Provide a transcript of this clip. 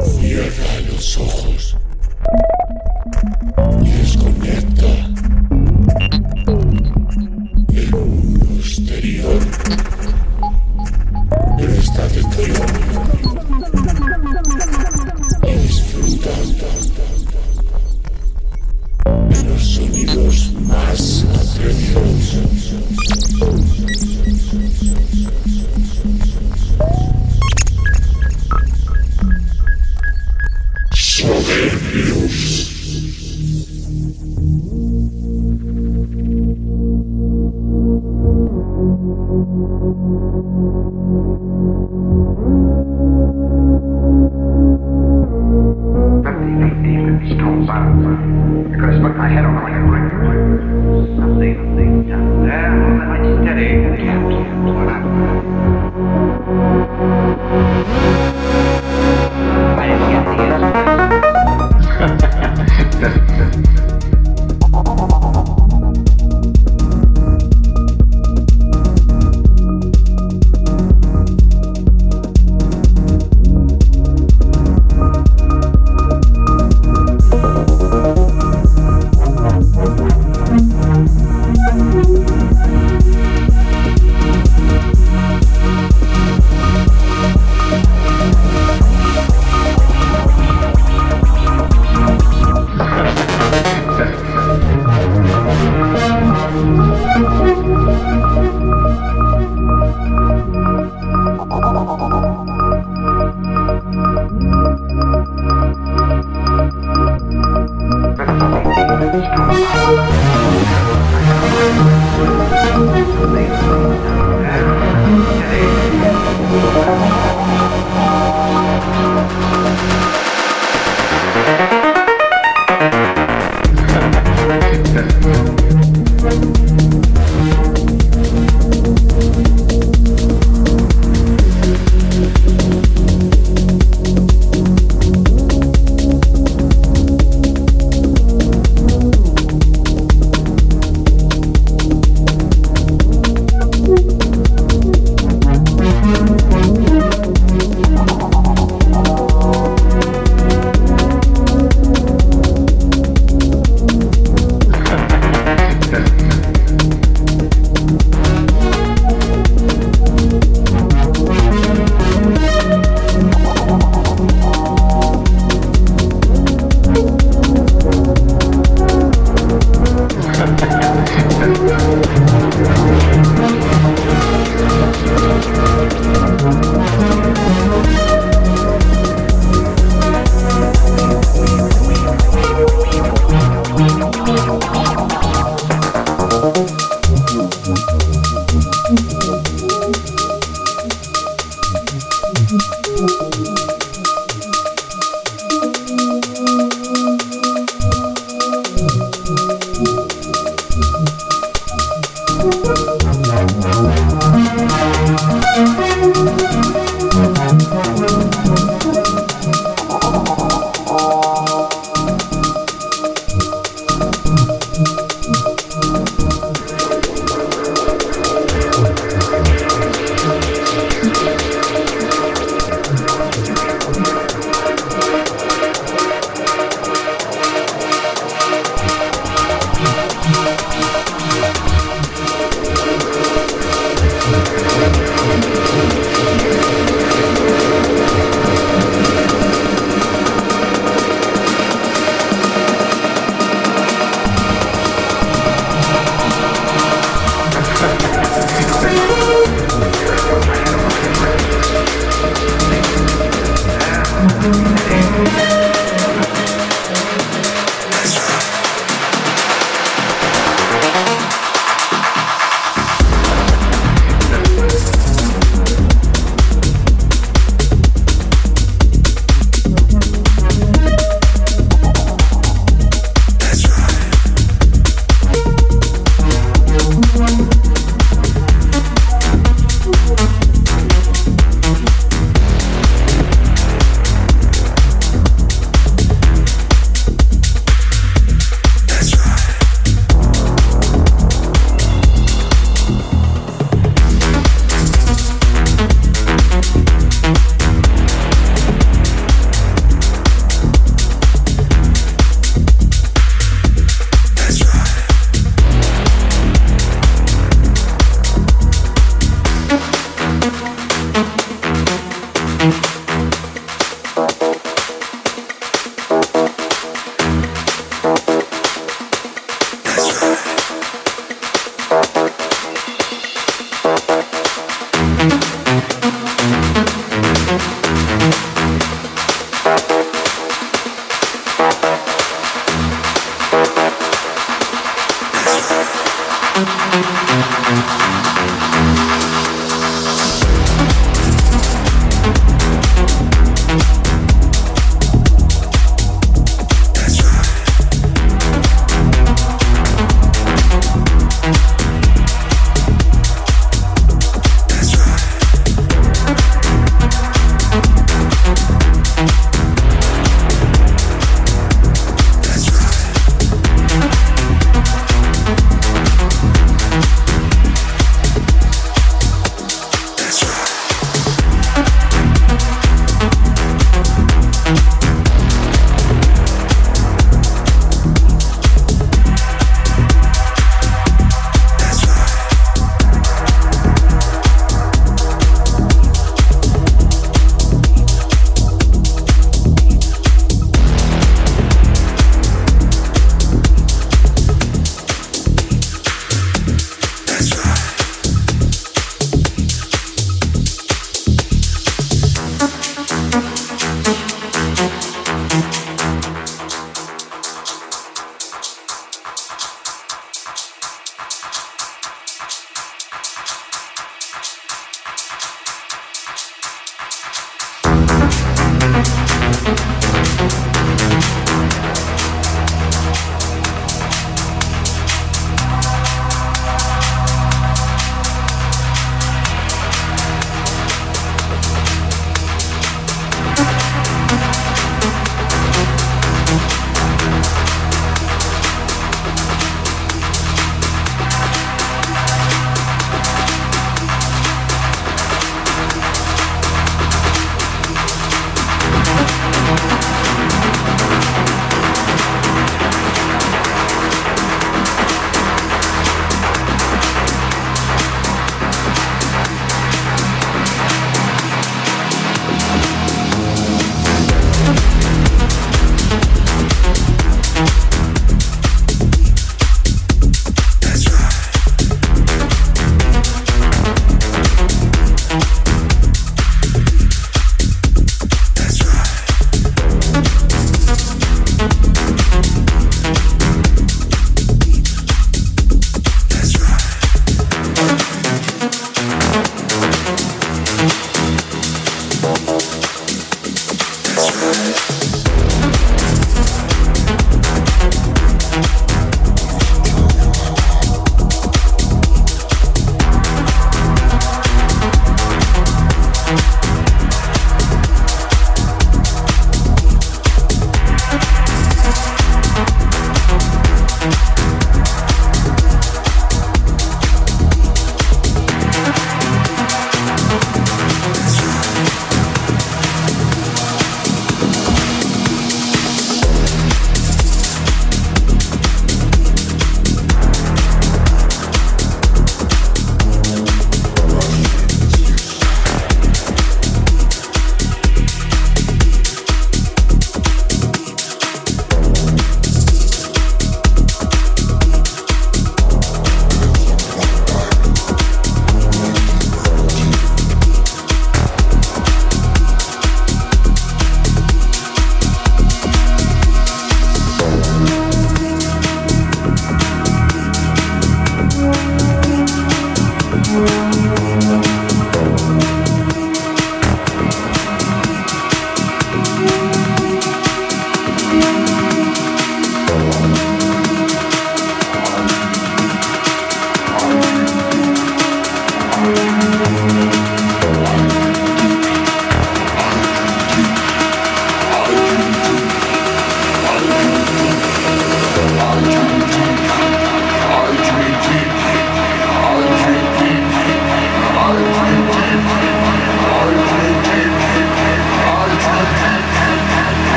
Cierra los ojos y desconecta.